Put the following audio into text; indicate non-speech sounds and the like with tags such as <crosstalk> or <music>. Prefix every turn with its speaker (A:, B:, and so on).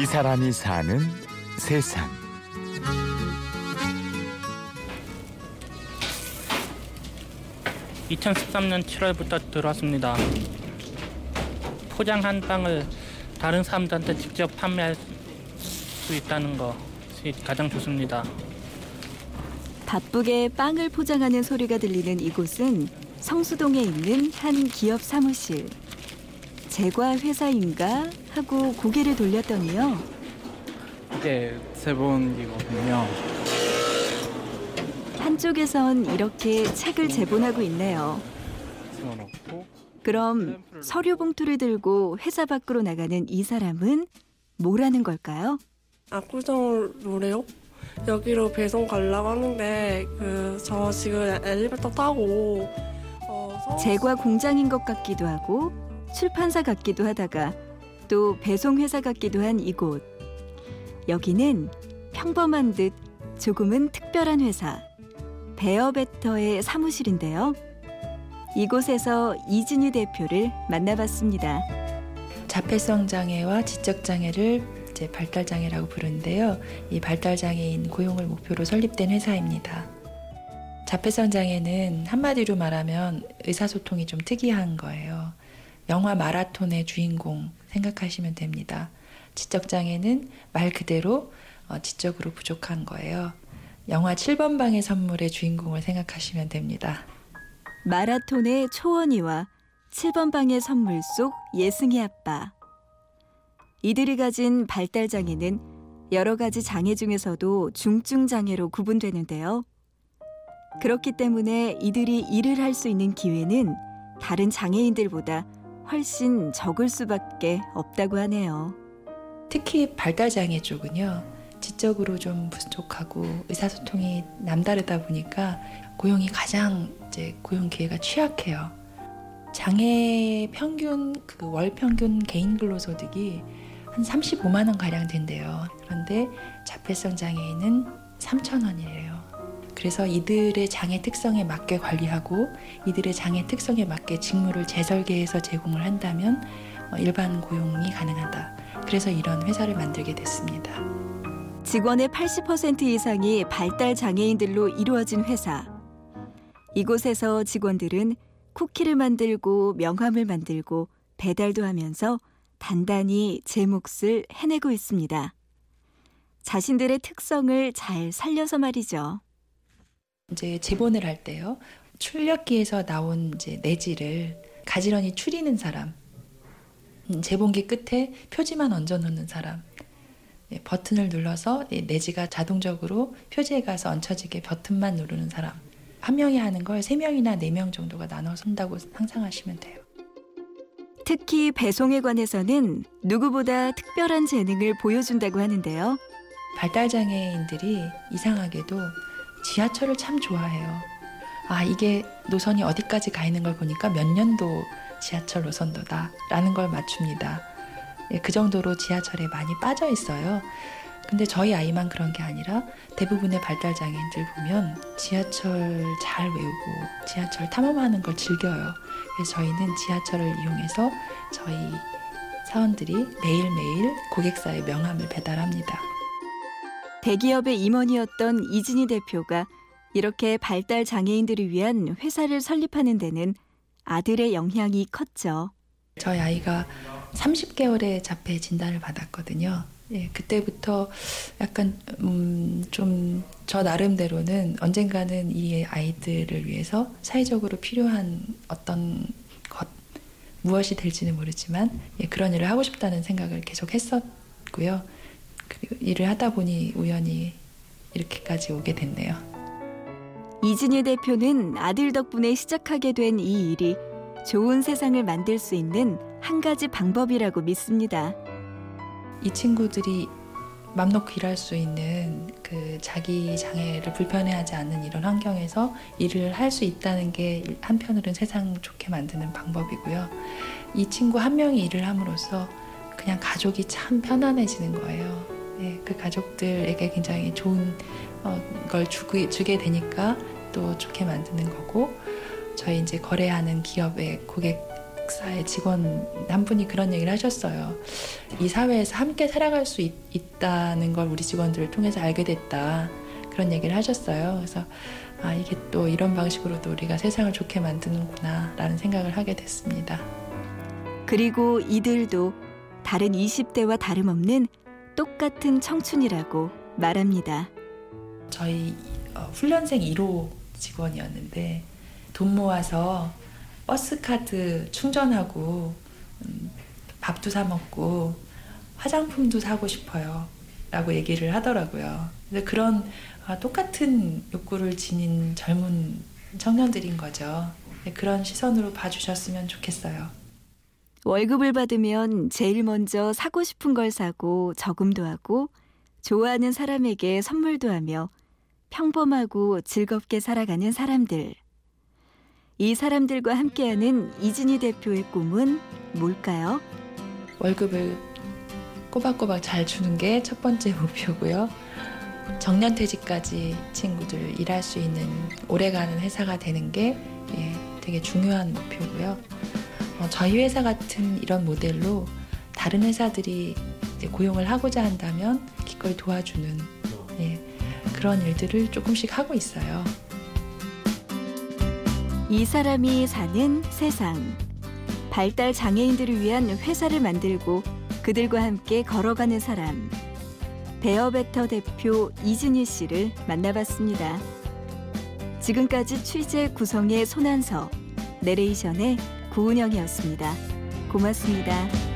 A: 이 사람이 사는 세상.
B: (2013년 7월부터) 들어왔습니다 포장한 빵을 다른 사람들한테 직접 판매할 수 있다는 것이 가장 좋습니다.
C: 바쁘게 빵을 포장하는 소리가 들리는 이곳은 성수동에 있는 한 기업 사무실. 제과 회사인가 하고 고개를 돌렸더니요.
D: 이게 제본이거든요.
C: 한쪽에선 이렇게 책을 제본하고 있네요. 그럼 서류 봉투를 들고 회사 밖으로 나가는 이 사람은 뭐라는 걸까요?
E: 압구정 노래요? 여기로 배송 가려고 하는데 그 저 지금 엘리베이터 타고 어, 서울-
C: 제과 공장인 것 같기도 하고 출판사 같기도 하다가 또 배송 회사 같기도 한 이곳. 여기는 평범한 듯 조금은 특별한 회사 베어베터의 사무실인데요. 이곳에서 이진희 대표를 만나봤습니다.
F: 자폐성 장애와 지적 장애를 이제 발달 장애라고 부르는데요. 이 발달 장애인 고용을 목표로 설립된 회사입니다. 자폐성 장애는 한마디로 말하면 의사소통이 좀 특이한 거예요. 영화 마라톤의 주인공 생각하시면 됩니다. 지적 장애는 말 그대로 어, 지적으로 부족한 거예요. 영화 7번 방의 선물의 주인공을 생각하시면 됩니다.
C: 마라톤의 초원이와 7번 방의 선물 속 예승이 아빠. 이들이 가진 발달 장애는 여러 가지 장애 중에서도 중증 장애로 구분되는데요. 그렇기 때문에 이들이 일을 할 수 있는 기회는 다른 장애인들보다 훨씬 적을 수밖에 없다고 하네요.
F: 특히 발달 장애 쪽은요. 지적으로 좀 부족하고 의사소통이 남다르다 보니까 고용이 가장 이제 고용 기회가 취약해요. 장애 평균 그 월 평균 개인 근로소득이 한 35만 원 가량 된대요. 그런데 자폐성 장애인은 3천 원이래요. 그래서 이들의 장애 특성에 맞게 관리하고 이들의 장애 특성에 맞게 직무를 재설계해서 제공을 한다면 어, 일반 고용이 가능하다. 그래서 이런 회사를 만들게 됐습니다.
C: 직원의 80% 이상이 발달 장애인들로 이루어진 회사. 이곳에서 직원들은 쿠키를 만들고 명함을 만들고 배달도 하면서 단단히 제 몫을 해내고 있습니다. 자신들의 특성을 잘 살려서 말이죠.
F: 이제 제본을 할 때요. 출력기에서 나온 이제 내지를 가지런히 추리는 사람, 음, 제본기 끝에 표지만 얹어 놓는 사람, 예, 버튼을 눌러서 이 내지가 자동적으로 표지에 가서 얹혀지게 버튼만 누르는 사람. 한 명이 하는 걸 세 명이나 네 명 정도가 나눠서 한다고 상상하시면 돼요.
C: 특히 배송에 관해서는 누구보다 특별한 재능을 보여준다고 하는데요.
F: 발달 장애인들이 이상하게도 지하철을 참 좋아해요. 아, 이게 노선이 어디까지 가 있는 걸 보니까 몇 년도 지하철 노선도다라는 걸 맞춥니다. 예, 그 정도로 지하철에 많이 빠져 있어요. 근데 저희 아이만 그런 게 아니라 대부분의 발달 장애인들 보면 지하철 잘 외우고 지하철 탐험하는 걸 즐겨요. 그래서 저희는 지하철을 이용해서 저희 사원들이 매일매일 고객사의 명함을 배달합니다.
C: 대기업의 임원이었던 이진희 대표가 이렇게 발달 장애인들을 위한 회사를 설립하는 데는 아들의 영향이 컸죠.
F: 저희 아이가 30개월에 자폐 진단을 받았거든요. 예, 그때부터 약간 음, 좀 저 나름대로는 언젠가는 이 아이들을 위해서 사회적으로 필요한 어떤 것 무엇이 될지는 모르지만 예, 그런 일을 하고 싶다는 생각을 계속 했었고요. 그리고 일을 하다 보니 우연히 이렇게까지 오게 됐네요.
C: 이진희 대표는 아들 덕분에 시작하게 된 이 일이 좋은 세상을 만들 수 있는 한 가지 방법이라고 믿습니다.
F: 이 친구들이 맘 놓고 일할 수 있는 그 자기 장애를 불편해하지 않는 이런 환경에서 일을 할 수 있다는 게 한편으로는 세상 좋게 만드는 방법이고요. 이 친구 한 명이 일을 함으로써 그냥 가족이 참 편안해지는 거예요. 네, 그 가족들에게 굉장히 좋은 어, 걸 주게, 주게 되니까 또 좋게 만드는 거고 저희 이제 거래하는 기업의 고객 기획사의 직원 한 분이 그런 얘기를 하셨어요. 이 사회에서 함께 살아갈 수 있, 있다는 걸 우리 직원들을 통해서 알게 됐다. 그런 얘기를 하셨어요. 그래서 아, 이게 또 이런 방식으로도 우리가 세상을 좋게 만드는구나 라는 생각을 하게 됐습니다.
C: 그리고 이들도 다른 20대와 다름없는 똑같은 청춘이라고 말합니다.
F: 저희 어, 훈련생 1호 직원이었는데 돈 모아서 버스 카드 충전하고 음, 밥도 사 먹고 화장품도 사고 싶어요. 라고 얘기를 하더라고요. 근데 그런 아, 똑같은 욕구를 지닌 젊은 청년들인 거죠. 네, 그런 시선으로 봐주셨으면 좋겠어요.
C: 월급을 받으면 제일 먼저 사고 싶은 걸 사고 저금도 하고 좋아하는 사람에게 선물도 하며 평범하고 즐겁게 살아가는 사람들. 이 사람들과 함께하는 이진희 대표의 꿈은 뭘까요?
F: 월급을 꼬박꼬박 잘 주는 게 첫 번째 <laughs> 목표고요. 정년 퇴직까지 친구들 일할 수 있는 오래가는 회사가 되는 게 예, 되게 중요한 목표고요. 어, 저희 회사 같은 이런 모델로 다른 회사들이 고용을 하고자 한다면 기꺼이 도와주는 예, 그런 일들을 조금씩 하고 있어요.
C: 이 사람이 사는 세상. 발달 장애인들을 위한 회사를 만들고 그들과 함께 걸어가는 사람. 베어베터 대표 이진희 씨를 만나봤습니다. 지금까지 취재 구성의 손한서, 내레이션의 구은영이었습니다. 고맙습니다.